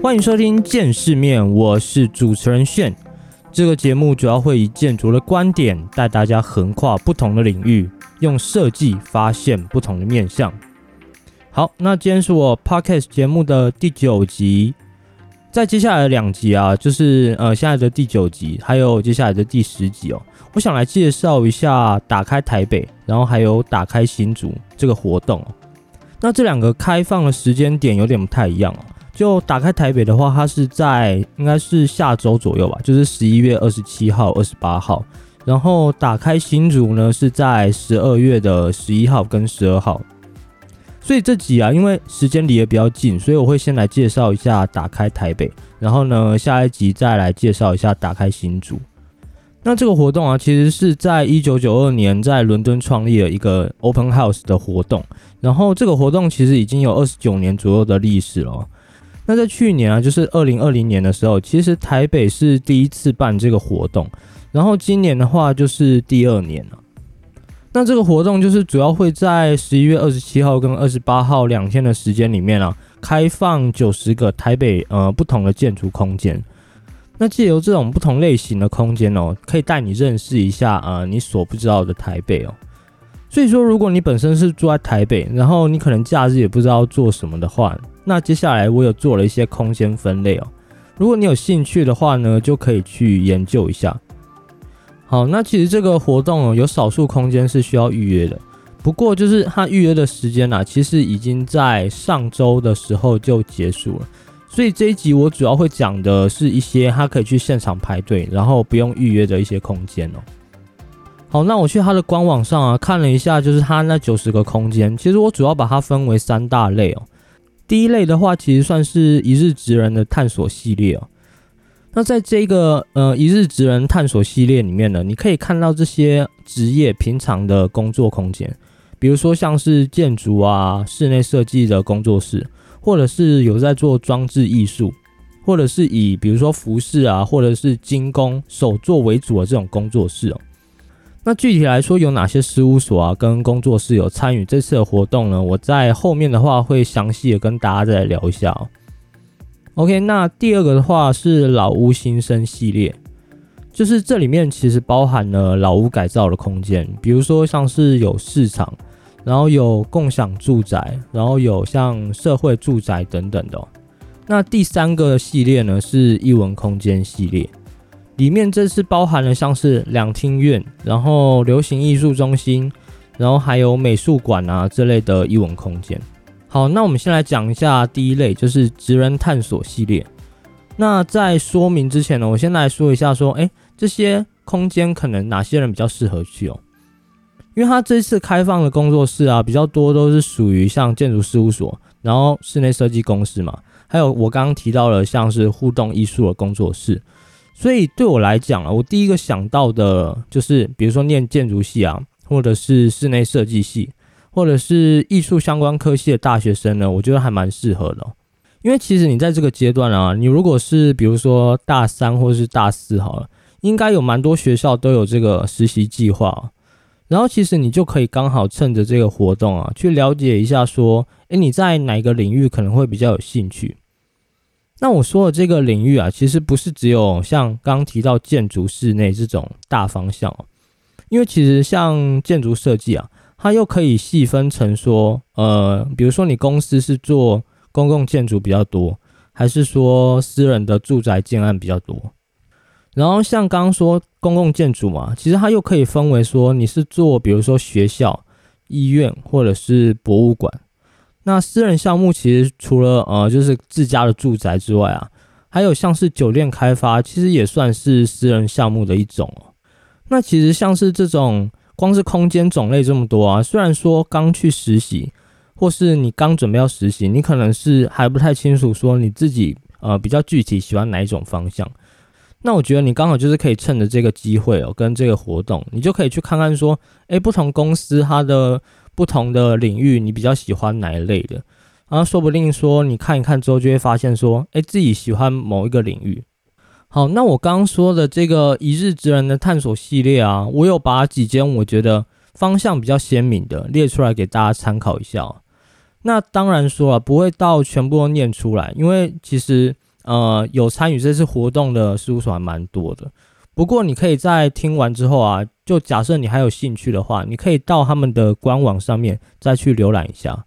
欢迎收听《见世面》，我是主持人炫。这个节目主要会以建筑的观点带大家横跨不同的领域，用设计发现不同的面向。好，那今天是我 podcast 节目的第九集，在接下来的两集啊，就是呃现在的第九集，还有接下来的第十集哦，我想来介绍一下打开台北，然后还有打开新竹这个活动。那这两个开放的时间点有点不太一样哦。就打开台北的话，它是在应该是下周左右吧，就是十一月二十七号、二十八号。然后打开新竹呢是在十二月的十一号跟十二号。所以这集啊，因为时间离得比较近，所以我会先来介绍一下打开台北，然后呢下一集再来介绍一下打开新竹。那这个活动啊，其实是在一九九二年在伦敦创立了一个 Open House 的活动，然后这个活动其实已经有二十九年左右的历史了。那在去年啊，就是二零二零年的时候，其实台北是第一次办这个活动，然后今年的话就是第二年了。那这个活动就是主要会在十一月二十七号跟二十八号两天的时间里面啊，开放九十个台北呃不同的建筑空间。那借由这种不同类型的空间哦，可以带你认识一下呃你所不知道的台北哦。所以说，如果你本身是住在台北，然后你可能假日也不知道做什么的话，那接下来我有做了一些空间分类哦。如果你有兴趣的话呢，就可以去研究一下。好，那其实这个活动哦，有少数空间是需要预约的，不过就是它预约的时间啊，其实已经在上周的时候就结束了。所以这一集我主要会讲的是一些它可以去现场排队，然后不用预约的一些空间哦。好，那我去它的官网上啊看了一下，就是它那九十个空间，其实我主要把它分为三大类哦。第一类的话，其实算是一日职人的探索系列哦。那在这个呃一日职人探索系列里面呢，你可以看到这些职业平常的工作空间，比如说像是建筑啊、室内设计的工作室，或者是有在做装置艺术，或者是以比如说服饰啊，或者是精工手作为主的这种工作室哦。那具体来说，有哪些事务所啊跟工作室有参与这次的活动呢？我在后面的话会详细的跟大家再聊一下哦。OK，那第二个的话是老屋新生系列，就是这里面其实包含了老屋改造的空间，比如说像是有市场，然后有共享住宅，然后有像社会住宅等等的。那第三个系列呢是艺文空间系列。里面这次包含了像是两厅院，然后流行艺术中心，然后还有美术馆啊这类的艺文空间。好，那我们先来讲一下第一类，就是职人探索系列。那在说明之前呢，我先来说一下，说哎，这些空间可能哪些人比较适合去哦？因为他这次开放的工作室啊，比较多都是属于像建筑事务所，然后室内设计公司嘛，还有我刚刚提到了像是互动艺术的工作室。所以对我来讲啊，我第一个想到的就是，比如说念建筑系啊，或者是室内设计系，或者是艺术相关科系的大学生呢，我觉得还蛮适合的。因为其实你在这个阶段啊，你如果是比如说大三或者是大四好了，应该有蛮多学校都有这个实习计划，然后其实你就可以刚好趁着这个活动啊，去了解一下说，诶，你在哪个领域可能会比较有兴趣。那我说的这个领域啊，其实不是只有像刚提到建筑室内这种大方向哦，因为其实像建筑设计啊，它又可以细分成说，呃，比如说你公司是做公共建筑比较多，还是说私人的住宅建案比较多？然后像刚刚说公共建筑嘛，其实它又可以分为说你是做比如说学校、医院或者是博物馆。那私人项目其实除了呃就是自家的住宅之外啊，还有像是酒店开发，其实也算是私人项目的一种哦。那其实像是这种光是空间种类这么多啊，虽然说刚去实习，或是你刚准备要实习，你可能是还不太清楚说你自己呃比较具体喜欢哪一种方向。那我觉得你刚好就是可以趁着这个机会哦，跟这个活动，你就可以去看看说，诶，不同公司它的。不同的领域，你比较喜欢哪一类的？然后说不定说你看一看之后，就会发现说，哎，自己喜欢某一个领域。好，那我刚刚说的这个一日之人的探索系列啊，我有把几间我觉得方向比较鲜明的列出来给大家参考一下。那当然说了，不会到全部都念出来，因为其实呃有参与这次活动的事务所还蛮多的。不过你可以在听完之后啊，就假设你还有兴趣的话，你可以到他们的官网上面再去浏览一下。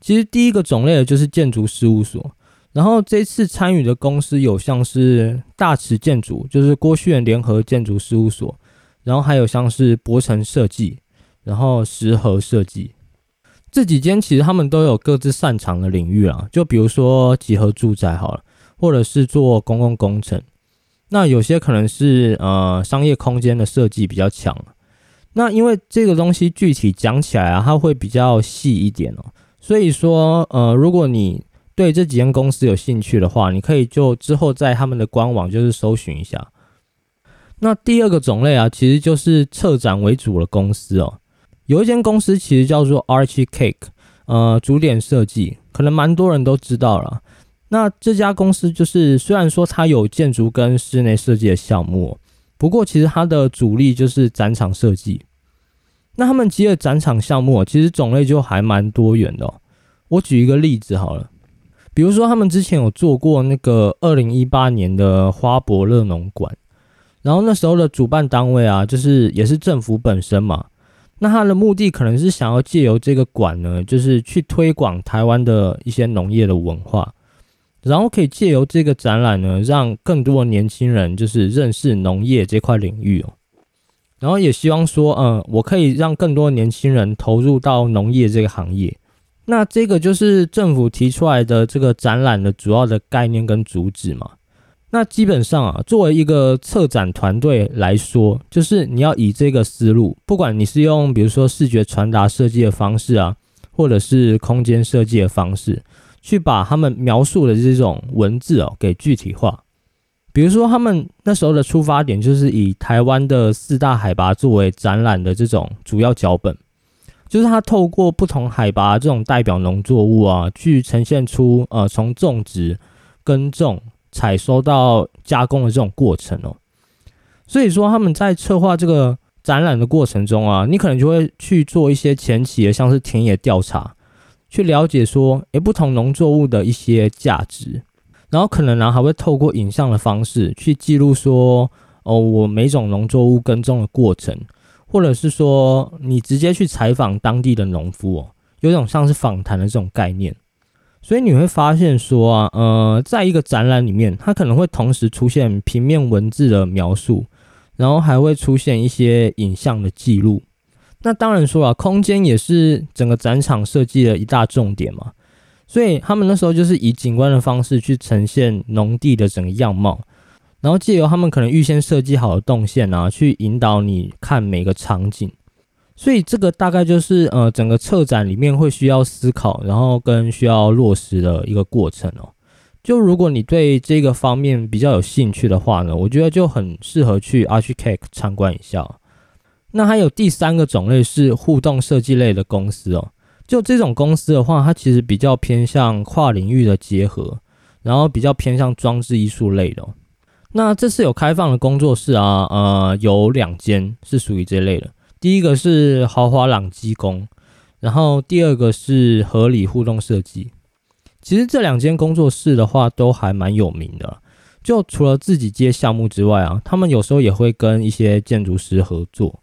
其实第一个种类的就是建筑事务所，然后这次参与的公司有像是大池建筑，就是郭旭元联合建筑事务所，然后还有像是博城设计，然后石河设计，这几间其实他们都有各自擅长的领域啊，就比如说集合住宅好了，或者是做公共工程，那有些可能是呃商业空间的设计比较强，那因为这个东西具体讲起来啊，它会比较细一点哦。所以说，呃，如果你对这几间公司有兴趣的话，你可以就之后在他们的官网就是搜寻一下。那第二个种类啊，其实就是策展为主的公司哦。有一间公司其实叫做 Archie Cake，呃，主点设计，可能蛮多人都知道了。那这家公司就是虽然说它有建筑跟室内设计的项目，不过其实它的主力就是展场设计。那他们接的展场项目其实种类就还蛮多元的。我举一个例子好了，比如说他们之前有做过那个二零一八年的花博乐农馆，然后那时候的主办单位啊，就是也是政府本身嘛。那他的目的可能是想要借由这个馆呢，就是去推广台湾的一些农业的文化，然后可以借由这个展览呢，让更多年轻人就是认识农业这块领域哦。然后也希望说，嗯，我可以让更多年轻人投入到农业这个行业。那这个就是政府提出来的这个展览的主要的概念跟主旨嘛。那基本上啊，作为一个策展团队来说，就是你要以这个思路，不管你是用比如说视觉传达设计的方式啊，或者是空间设计的方式，去把他们描述的这种文字哦给具体化。比如说，他们那时候的出发点就是以台湾的四大海拔作为展览的这种主要脚本，就是他透过不同海拔这种代表农作物啊，去呈现出呃从种植、耕种、采收到加工的这种过程哦。所以说他们在策划这个展览的过程中啊，你可能就会去做一些前期的像是田野调查，去了解说诶不同农作物的一些价值。然后可能呢还会透过影像的方式去记录说，哦，我每种农作物耕种的过程，或者是说你直接去采访当地的农夫哦，有种像是访谈的这种概念。所以你会发现说啊，呃，在一个展览里面，它可能会同时出现平面文字的描述，然后还会出现一些影像的记录。那当然说啊，空间也是整个展场设计的一大重点嘛。所以他们那时候就是以景观的方式去呈现农地的整个样貌，然后借由他们可能预先设计好的动线啊，去引导你看每个场景。所以这个大概就是呃整个策展里面会需要思考，然后跟需要落实的一个过程哦。就如果你对这个方面比较有兴趣的话呢，我觉得就很适合去 Archicake 参观一下。那还有第三个种类是互动设计类的公司哦。就这种公司的话，它其实比较偏向跨领域的结合，然后比较偏向装置艺术类的。那这次有开放的工作室啊，呃，有两间是属于这类的。第一个是豪华朗基工，然后第二个是合理互动设计。其实这两间工作室的话，都还蛮有名的。就除了自己接项目之外啊，他们有时候也会跟一些建筑师合作。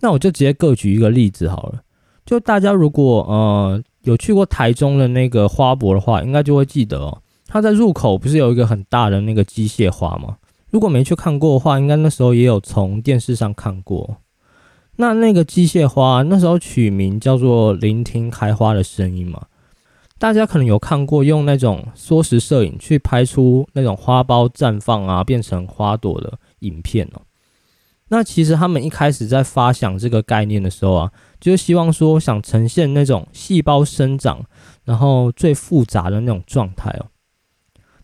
那我就直接各举一个例子好了。就大家如果呃有去过台中的那个花博的话，应该就会记得哦。它在入口不是有一个很大的那个机械花吗？如果没去看过的话，应该那时候也有从电视上看过。那那个机械花那时候取名叫做“聆听开花的声音”嘛。大家可能有看过用那种缩时摄影去拍出那种花苞绽放啊变成花朵的影片哦。那其实他们一开始在发想这个概念的时候啊，就是希望说想呈现那种细胞生长，然后最复杂的那种状态哦。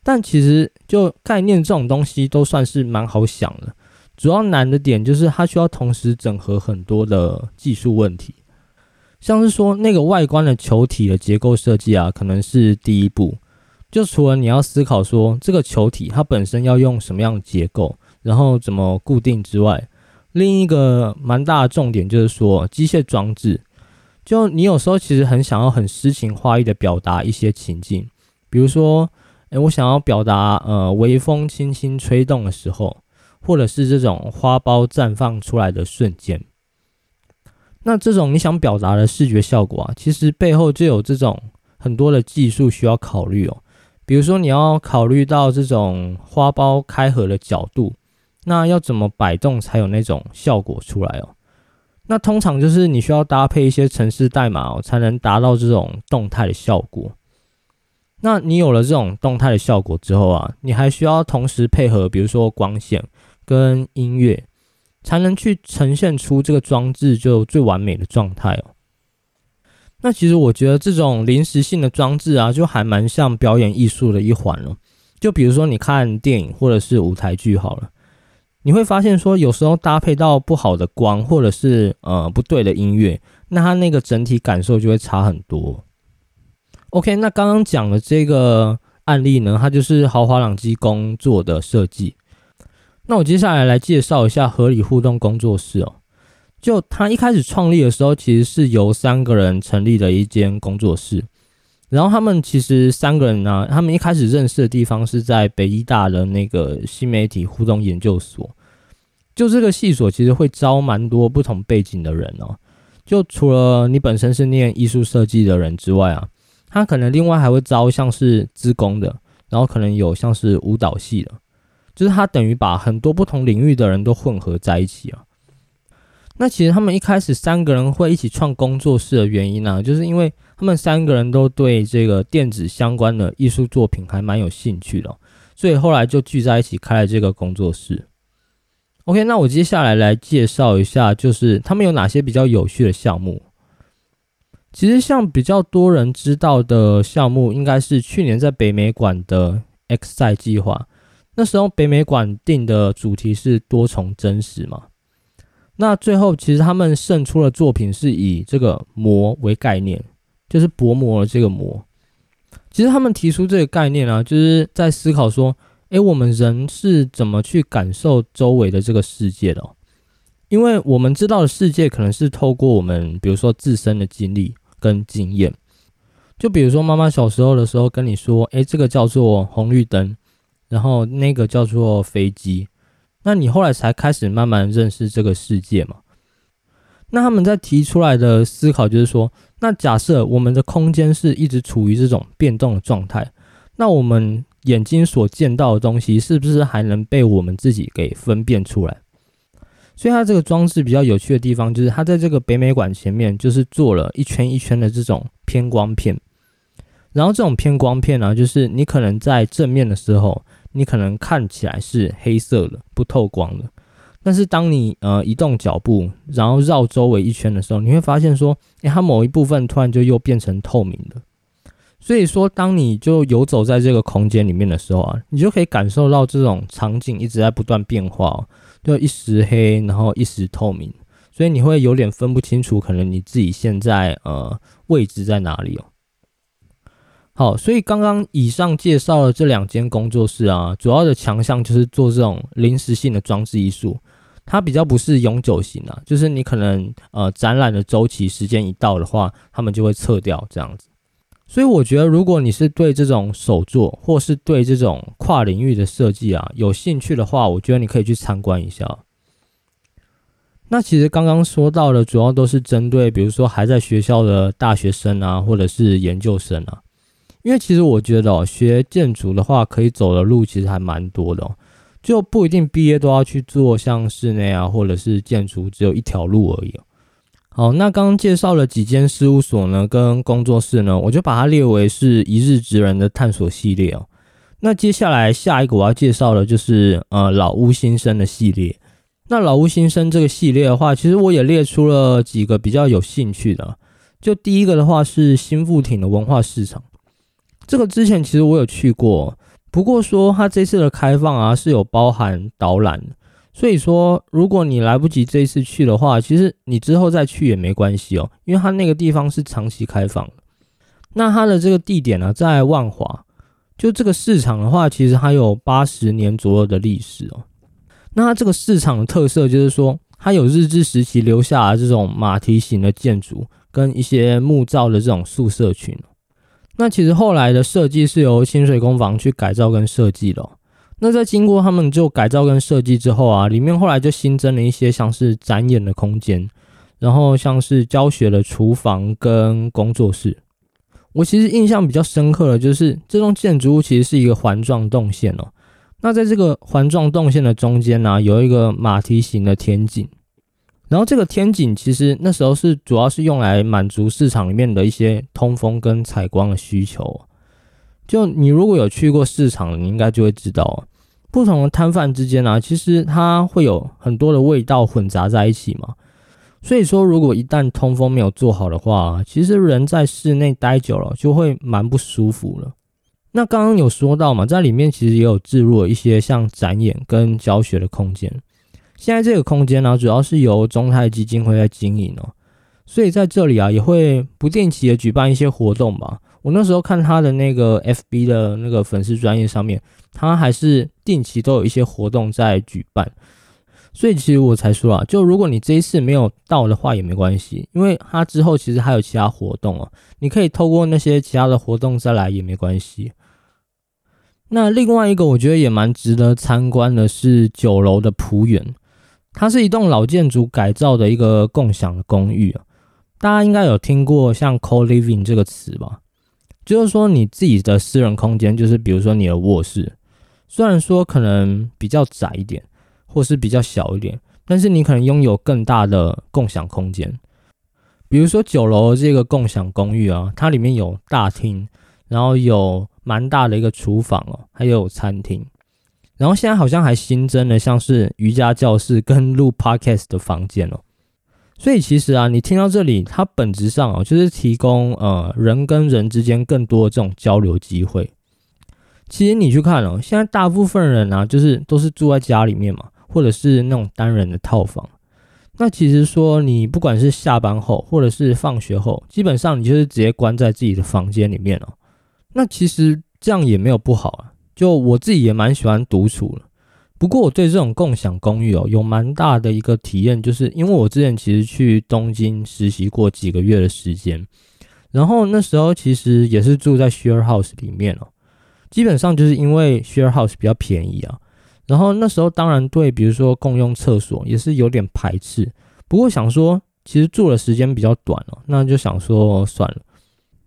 但其实就概念这种东西都算是蛮好想的，主要难的点就是它需要同时整合很多的技术问题，像是说那个外观的球体的结构设计啊，可能是第一步。就除了你要思考说这个球体它本身要用什么样的结构，然后怎么固定之外，另一个蛮大的重点就是说，机械装置，就你有时候其实很想要很诗情画意的表达一些情境，比如说，诶，我想要表达呃微风轻轻吹动的时候，或者是这种花苞绽放出来的瞬间。那这种你想表达的视觉效果啊，其实背后就有这种很多的技术需要考虑哦。比如说你要考虑到这种花苞开合的角度，那要怎么摆动才有那种效果出来哦？那通常就是你需要搭配一些程式代码哦，才能达到这种动态的效果。那你有了这种动态的效果之后啊，你还需要同时配合，比如说光线跟音乐。才能去呈现出这个装置就最完美的状态哦。那其实我觉得这种临时性的装置啊，就还蛮像表演艺术的一环了。就比如说你看电影或者是舞台剧好了，你会发现说有时候搭配到不好的光或者是呃不对的音乐，那它那个整体感受就会差很多。OK，那刚刚讲的这个案例呢，它就是豪华朗基工作的设计。那我接下来来介绍一下合理互动工作室哦。就他一开始创立的时候，其实是由三个人成立的一间工作室。然后他们其实三个人呢，他们一开始认识的地方是在北医大的那个新媒体互动研究所。就这个系所其实会招蛮多不同背景的人哦。就除了你本身是念艺术设计的人之外啊，他可能另外还会招像是资工的，然后可能有像是舞蹈系的。就是他等于把很多不同领域的人都混合在一起啊。那其实他们一开始三个人会一起创工作室的原因呢，就是因为他们三个人都对这个电子相关的艺术作品还蛮有兴趣的，所以后来就聚在一起开了这个工作室。OK，那我接下来来介绍一下，就是他们有哪些比较有趣的项目。其实像比较多人知道的项目，应该是去年在北美馆的 X 赛计划。那时候北美馆定的主题是多重真实嘛？那最后其实他们胜出的作品是以这个膜为概念，就是薄膜的这个膜。其实他们提出这个概念啊，就是在思考说，诶，我们人是怎么去感受周围的这个世界的？因为我们知道的世界可能是透过我们，比如说自身的经历跟经验。就比如说妈妈小时候的时候跟你说，诶，这个叫做红绿灯。然后那个叫做飞机，那你后来才开始慢慢认识这个世界嘛？那他们在提出来的思考就是说，那假设我们的空间是一直处于这种变动的状态，那我们眼睛所见到的东西是不是还能被我们自己给分辨出来？所以它这个装置比较有趣的地方就是，它在这个北美馆前面就是做了一圈一圈的这种偏光片，然后这种偏光片呢，就是你可能在正面的时候。你可能看起来是黑色的、不透光的，但是当你呃移动脚步，然后绕周围一圈的时候，你会发现说，诶，它某一部分突然就又变成透明的。所以说，当你就游走在这个空间里面的时候啊，你就可以感受到这种场景一直在不断变化，就一时黑，然后一时透明，所以你会有点分不清楚，可能你自己现在呃位置在哪里哦。好，所以刚刚以上介绍的这两间工作室啊，主要的强项就是做这种临时性的装置艺术，它比较不是永久型啊，就是你可能呃展览的周期时间一到的话，他们就会撤掉这样子。所以我觉得，如果你是对这种手作或是对这种跨领域的设计啊有兴趣的话，我觉得你可以去参观一下。那其实刚刚说到的，主要都是针对比如说还在学校的大学生啊，或者是研究生啊。因为其实我觉得哦，学建筑的话，可以走的路其实还蛮多的，就不一定毕业都要去做像室内啊，或者是建筑只有一条路而已。好，那刚刚介绍了几间事务所呢，跟工作室呢，我就把它列为是一日职人的探索系列哦。那接下来下一个我要介绍的就是呃老屋新生的系列。那老屋新生这个系列的话，其实我也列出了几个比较有兴趣的。就第一个的话是新富町的文化市场。这个之前其实我有去过，不过说它这次的开放啊是有包含导览，所以说如果你来不及这一次去的话，其实你之后再去也没关系哦，因为它那个地方是长期开放的。那它的这个地点呢在万华，就这个市场的话，其实它有八十年左右的历史哦。那它这个市场的特色就是说，它有日治时期留下的这种马蹄形的建筑，跟一些木造的这种宿舍群。那其实后来的设计是由清水工坊去改造跟设计的。那在经过他们就改造跟设计之后啊，里面后来就新增了一些像是展演的空间，然后像是教学的厨房跟工作室。我其实印象比较深刻的，就是这栋建筑物其实是一个环状动线哦。那在这个环状动线的中间呢，有一个马蹄形的天井。然后这个天井其实那时候是主要是用来满足市场里面的一些通风跟采光的需求。就你如果有去过市场，你应该就会知道，不同的摊贩之间呢，其实它会有很多的味道混杂在一起嘛。所以说，如果一旦通风没有做好的话，其实人在室内待久了就会蛮不舒服了。那刚刚有说到嘛，在里面其实也有置入了一些像展演跟教学的空间。现在这个空间呢，主要是由中泰基金会在经营哦，所以在这里啊，也会不定期的举办一些活动吧。我那时候看他的那个 FB 的那个粉丝专业上面，他还是定期都有一些活动在举办。所以其实我才说啊，就如果你这一次没有到的话也没关系，因为他之后其实还有其他活动哦，你可以透过那些其他的活动再来也没关系。那另外一个我觉得也蛮值得参观的是九楼的浦园。它是一栋老建筑改造的一个共享的公寓啊，大家应该有听过像 co-living 这个词吧？就是说你自己的私人空间，就是比如说你的卧室，虽然说可能比较窄一点，或是比较小一点，但是你可能拥有更大的共享空间。比如说九楼这个共享公寓啊，它里面有大厅，然后有蛮大的一个厨房哦，还有餐厅。然后现在好像还新增了像是瑜伽教室跟录 podcast 的房间哦，所以其实啊，你听到这里，它本质上哦，就是提供呃人跟人之间更多的这种交流机会。其实你去看哦，现在大部分人啊，就是都是住在家里面嘛，或者是那种单人的套房。那其实说你不管是下班后或者是放学后，基本上你就是直接关在自己的房间里面哦。那其实这样也没有不好啊。就我自己也蛮喜欢独处了，不过我对这种共享公寓哦，有蛮大的一个体验，就是因为我之前其实去东京实习过几个月的时间，然后那时候其实也是住在 share house 里面哦，基本上就是因为 share house 比较便宜啊，然后那时候当然对比如说共用厕所也是有点排斥，不过想说其实住的时间比较短哦，那就想说算了，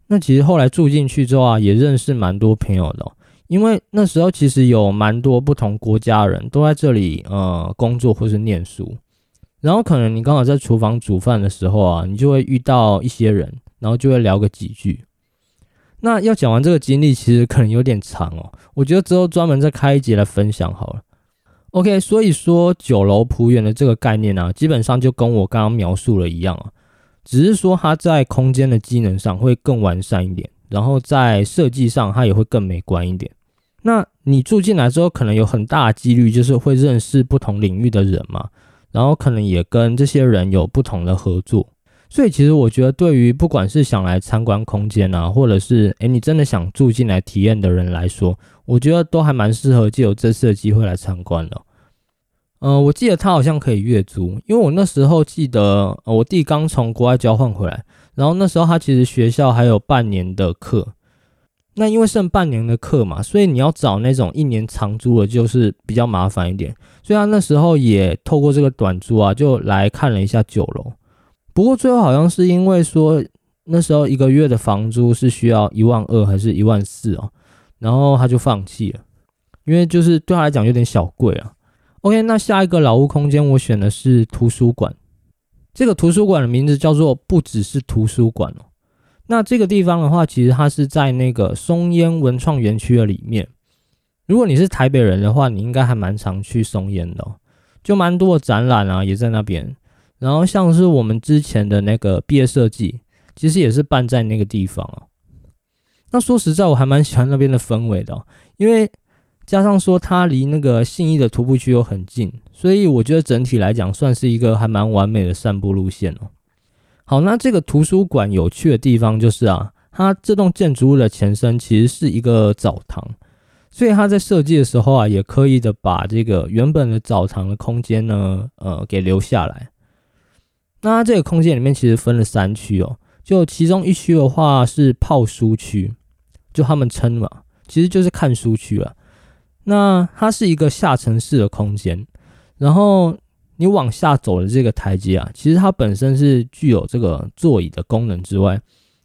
那其实后来住进去之后啊，也认识蛮多朋友的。因为那时候其实有蛮多不同国家人都在这里呃工作或是念书，然后可能你刚好在厨房煮饭的时候啊，你就会遇到一些人，然后就会聊个几句。那要讲完这个经历，其实可能有点长哦，我觉得之后专门再开一节来分享好了。OK，所以说九楼仆园的这个概念呢，基本上就跟我刚刚描述了一样啊，只是说它在空间的机能上会更完善一点，然后在设计上它也会更美观一点。那你住进来之后，可能有很大的几率就是会认识不同领域的人嘛，然后可能也跟这些人有不同的合作。所以其实我觉得，对于不管是想来参观空间啊，或者是诶你真的想住进来体验的人来说，我觉得都还蛮适合借由这次的机会来参观的。呃，我记得他好像可以月租，因为我那时候记得我弟刚从国外交换回来，然后那时候他其实学校还有半年的课。那因为剩半年的课嘛，所以你要找那种一年长租的，就是比较麻烦一点。所以他那时候也透过这个短租啊，就来看了一下九楼。不过最后好像是因为说那时候一个月的房租是需要一万二还是一万四哦，然后他就放弃了，因为就是对他来讲有点小贵啊。OK，那下一个老屋空间我选的是图书馆，这个图书馆的名字叫做不只是图书馆哦。那这个地方的话，其实它是在那个松烟文创园区的里面。如果你是台北人的话，你应该还蛮常去松烟的，就蛮多的展览啊，也在那边。然后像是我们之前的那个毕业设计，其实也是办在那个地方啊。那说实在，我还蛮喜欢那边的氛围的，因为加上说它离那个信义的徒步区又很近，所以我觉得整体来讲算是一个还蛮完美的散步路线哦。好，那这个图书馆有趣的地方就是啊，它这栋建筑物的前身其实是一个澡堂，所以它在设计的时候啊，也刻意的把这个原本的澡堂的空间呢，呃，给留下来。那它这个空间里面其实分了三区哦，就其中一区的话是泡书区，就他们称嘛，其实就是看书区了。那它是一个下沉式的空间，然后你往下走的这个台阶啊，其实它本身是具有这个座椅的功能之外，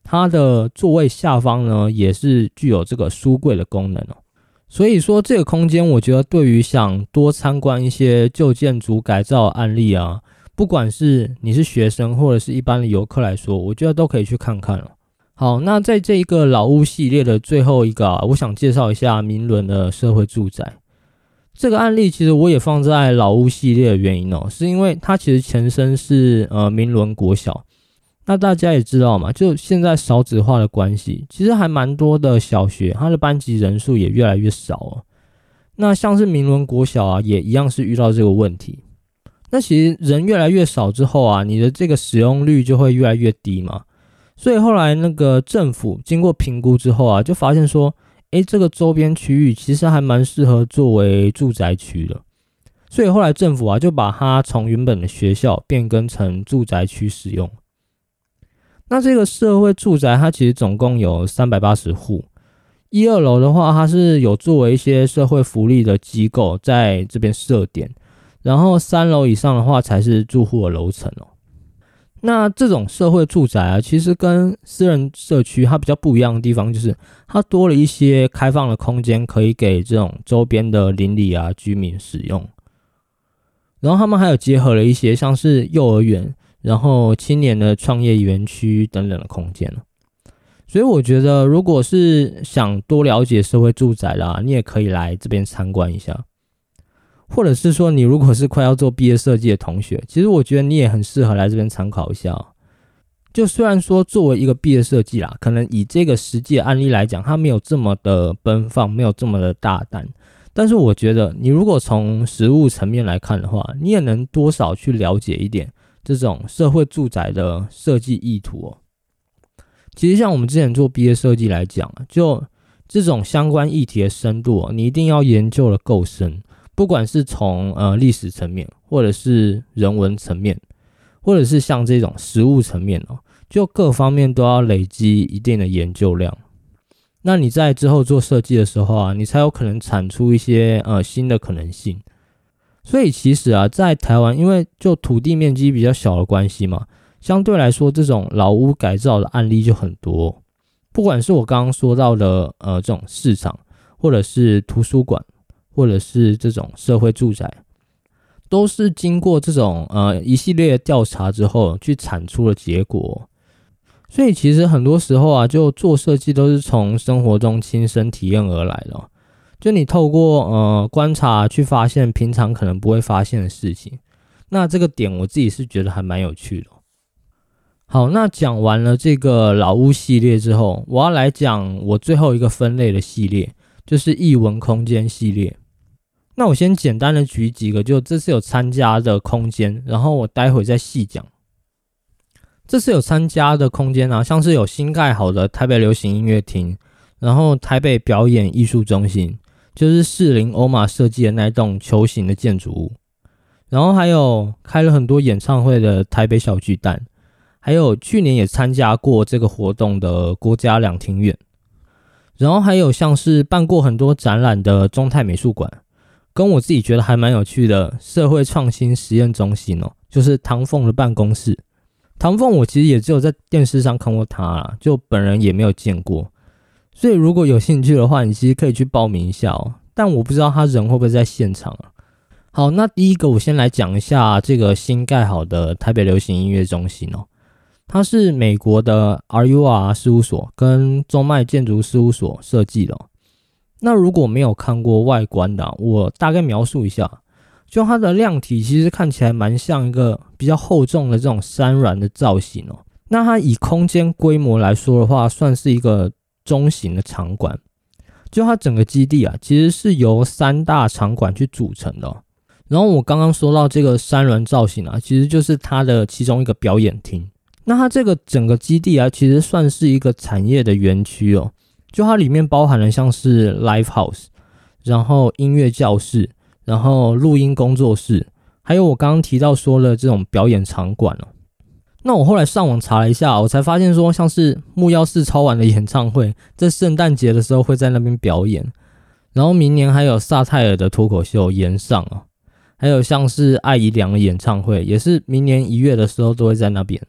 它的座位下方呢也是具有这个书柜的功能哦。所以说这个空间，我觉得对于想多参观一些旧建筑改造案例啊，不管是你是学生或者是一般的游客来说，我觉得都可以去看看了。好，那在这一个老屋系列的最后一个，啊，我想介绍一下明伦的社会住宅。这个案例其实我也放在老屋系列的原因哦，是因为它其实前身是呃明伦国小。那大家也知道嘛，就现在少子化的关系，其实还蛮多的小学，它的班级人数也越来越少哦。那像是明伦国小啊，也一样是遇到这个问题。那其实人越来越少之后啊，你的这个使用率就会越来越低嘛。所以后来那个政府经过评估之后啊，就发现说，诶，这个周边区域其实还蛮适合作为住宅区的。所以后来政府啊，就把它从原本的学校变更成住宅区使用。那这个社会住宅它其实总共有三百八十户，一二楼的话，它是有作为一些社会福利的机构在这边设点，然后三楼以上的话才是住户的楼层哦。那这种社会住宅啊，其实跟私人社区它比较不一样的地方，就是它多了一些开放的空间，可以给这种周边的邻里啊居民使用。然后他们还有结合了一些像是幼儿园，然后青年的创业园区等等的空间所以我觉得，如果是想多了解社会住宅啦，你也可以来这边参观一下。或者是说，你如果是快要做毕业设计的同学，其实我觉得你也很适合来这边参考一下。就虽然说作为一个毕业设计啦，可能以这个实际案例来讲，它没有这么的奔放，没有这么的大胆，但是我觉得你如果从实物层面来看的话，你也能多少去了解一点这种社会住宅的设计意图哦。其实像我们之前做毕业设计来讲，就这种相关议题的深度，你一定要研究的够深。不管是从呃历史层面，或者是人文层面，或者是像这种实物层面哦，就各方面都要累积一定的研究量。那你在之后做设计的时候啊，你才有可能产出一些呃新的可能性。所以其实啊，在台湾，因为就土地面积比较小的关系嘛，相对来说，这种老屋改造的案例就很多。不管是我刚刚说到的呃这种市场，或者是图书馆。或者是这种社会住宅，都是经过这种呃一系列调查之后去产出的结果。所以其实很多时候啊，就做设计都是从生活中亲身体验而来的。就你透过呃观察去发现平常可能不会发现的事情。那这个点我自己是觉得还蛮有趣的。好，那讲完了这个老屋系列之后，我要来讲我最后一个分类的系列，就是异文空间系列。那我先简单的举几个，就这次有参加的空间，然后我待会再细讲。这次有参加的空间啊，像是有新盖好的台北流行音乐厅，然后台北表演艺术中心，就是士林欧马设计的那栋球形的建筑物，然后还有开了很多演唱会的台北小巨蛋，还有去年也参加过这个活动的国家两厅院，然后还有像是办过很多展览的中泰美术馆。跟我自己觉得还蛮有趣的社会创新实验中心哦，就是唐凤的办公室。唐凤我其实也只有在电视上看过他啦，就本人也没有见过。所以如果有兴趣的话，你其实可以去报名一下哦。但我不知道他人会不会在现场啊。好，那第一个我先来讲一下这个新盖好的台北流行音乐中心哦，它是美国的 RUR 事务所跟中麦建筑事务所设计的。那如果没有看过外观的，我大概描述一下，就它的量体其实看起来蛮像一个比较厚重的这种山峦的造型哦。那它以空间规模来说的话，算是一个中型的场馆。就它整个基地啊，其实是由三大场馆去组成的。然后我刚刚说到这个山峦造型啊，其实就是它的其中一个表演厅。那它这个整个基地啊，其实算是一个产业的园区哦。就它里面包含了像是 live house，然后音乐教室，然后录音工作室，还有我刚刚提到说的这种表演场馆哦。那我后来上网查了一下，我才发现说，像是木曜四超玩的演唱会，在圣诞节的时候会在那边表演，然后明年还有萨泰尔的脱口秀延上啊，还有像是艾怡良的演唱会，也是明年一月的时候都会在那边。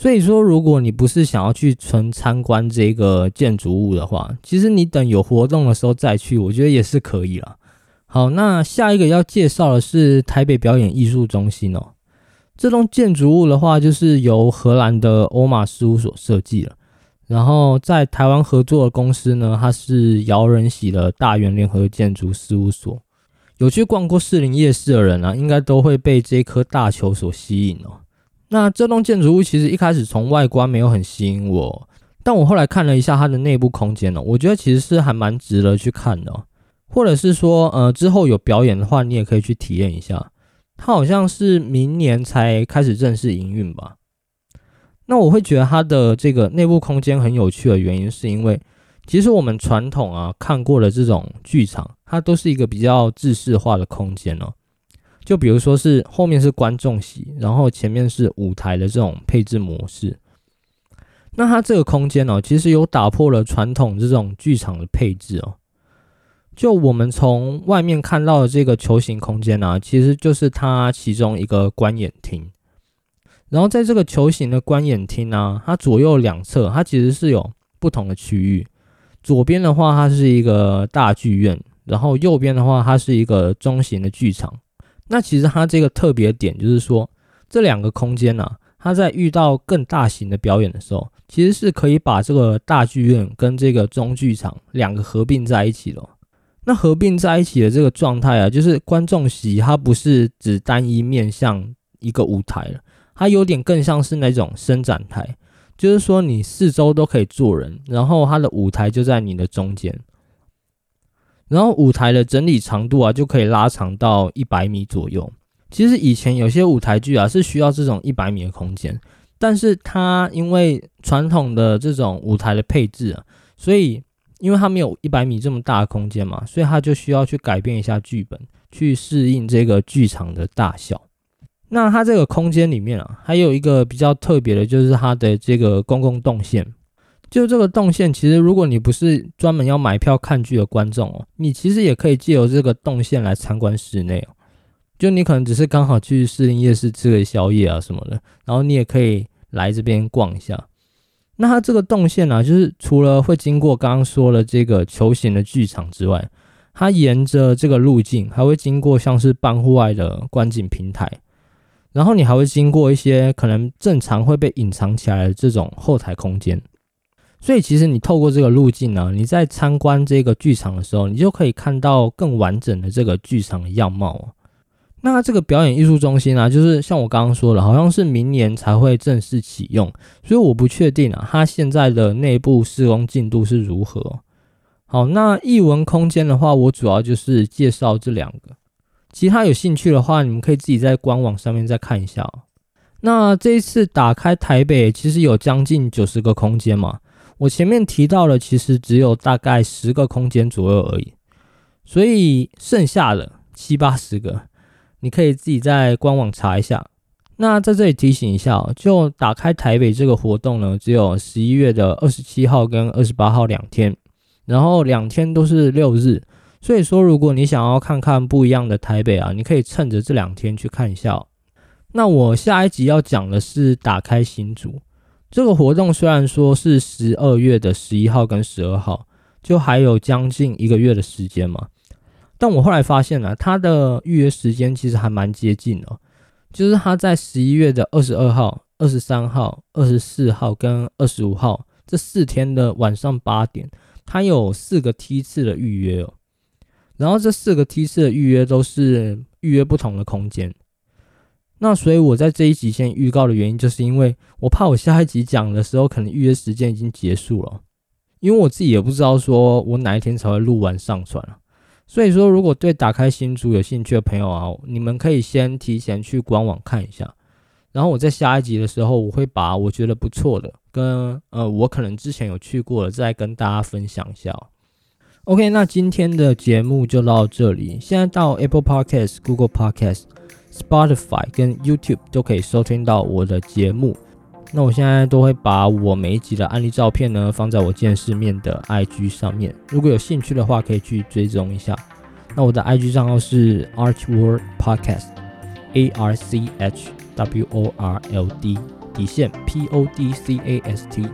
所以说，如果你不是想要去纯参观这个建筑物的话，其实你等有活动的时候再去，我觉得也是可以了。好，那下一个要介绍的是台北表演艺术中心哦。这栋建筑物的话，就是由荷兰的欧马事务所设计了，然后在台湾合作的公司呢，它是姚仁喜的大元联合建筑事务所。有去逛过士林夜市的人啊，应该都会被这颗大球所吸引哦。那这栋建筑物其实一开始从外观没有很吸引我，但我后来看了一下它的内部空间呢，我觉得其实是还蛮值得去看的，或者是说，呃，之后有表演的话，你也可以去体验一下。它好像是明年才开始正式营运吧？那我会觉得它的这个内部空间很有趣的原因，是因为其实我们传统啊看过的这种剧场，它都是一个比较制式化的空间哦。就比如说是后面是观众席，然后前面是舞台的这种配置模式。那它这个空间呢，其实有打破了传统这种剧场的配置哦。就我们从外面看到的这个球形空间呢，其实就是它其中一个观演厅。然后在这个球形的观演厅呢，它左右两侧它其实是有不同的区域。左边的话，它是一个大剧院，然后右边的话，它是一个中型的剧场。那其实它这个特别点就是说，这两个空间呢，它在遇到更大型的表演的时候，其实是可以把这个大剧院跟这个中剧场两个合并在一起的。那合并在一起的这个状态啊，就是观众席它不是只单一面向一个舞台了，它有点更像是那种伸展台，就是说你四周都可以坐人，然后它的舞台就在你的中间。然后舞台的整理长度啊，就可以拉长到一百米左右。其实以前有些舞台剧啊，是需要这种一百米的空间，但是它因为传统的这种舞台的配置啊，所以因为它没有一百米这么大的空间嘛，所以它就需要去改变一下剧本，去适应这个剧场的大小。那它这个空间里面啊，还有一个比较特别的，就是它的这个公共动线。就这个动线，其实如果你不是专门要买票看剧的观众哦，你其实也可以借由这个动线来参观室内哦。就你可能只是刚好去士林夜市吃个宵夜啊什么的，然后你也可以来这边逛一下。那它这个动线呢，就是除了会经过刚刚说的这个球形的剧场之外，它沿着这个路径还会经过像是半户外的观景平台，然后你还会经过一些可能正常会被隐藏起来的这种后台空间。所以其实你透过这个路径呢，你在参观这个剧场的时候，你就可以看到更完整的这个剧场的样貌。那这个表演艺术中心啊，就是像我刚刚说的，好像是明年才会正式启用，所以我不确定啊，它现在的内部施工进度是如何。好，那艺文空间的话，我主要就是介绍这两个，其他有兴趣的话，你们可以自己在官网上面再看一下。那这一次打开台北，其实有将近九十个空间嘛。我前面提到了，其实只有大概十个空间左右而已，所以剩下的七八十个，你可以自己在官网查一下。那在这里提醒一下，就打开台北这个活动呢，只有十一月的二十七号跟二十八号两天，然后两天都是六日，所以说如果你想要看看不一样的台北啊，你可以趁着这两天去看一下。那我下一集要讲的是打开新竹。这个活动虽然说是十二月的十一号跟十二号，就还有将近一个月的时间嘛，但我后来发现呢，它的预约时间其实还蛮接近的，就是它在十一月的二十二号、二十三号、二十四号跟二十五号这四天的晚上八点，它有四个梯次的预约哦，然后这四个梯次的预约都是预约不同的空间。那所以，我在这一集先预告的原因，就是因为我怕我下一集讲的时候，可能预约时间已经结束了，因为我自己也不知道说我哪一天才会录完上传所以说，如果对打开新竹有兴趣的朋友啊，你们可以先提前去官网看一下，然后我在下一集的时候，我会把我觉得不错的，跟呃我可能之前有去过的，再跟大家分享一下。OK，那今天的节目就到这里，现在到 Apple Podcast、Google Podcast。Spotify 跟 YouTube 都可以收听到我的节目。那我现在都会把我每一集的案例照片呢放在我见世面的 IG 上面，如果有兴趣的话，可以去追踪一下。那我的 IG 账号是 Archworld Podcast，A R C H W O R L D 底线 P O D C A S T。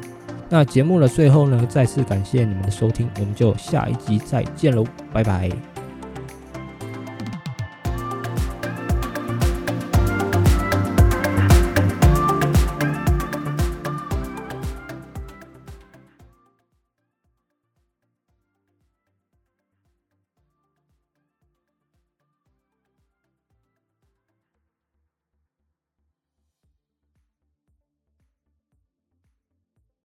那节目的最后呢，再次感谢你们的收听，我们就下一集再见喽，拜拜。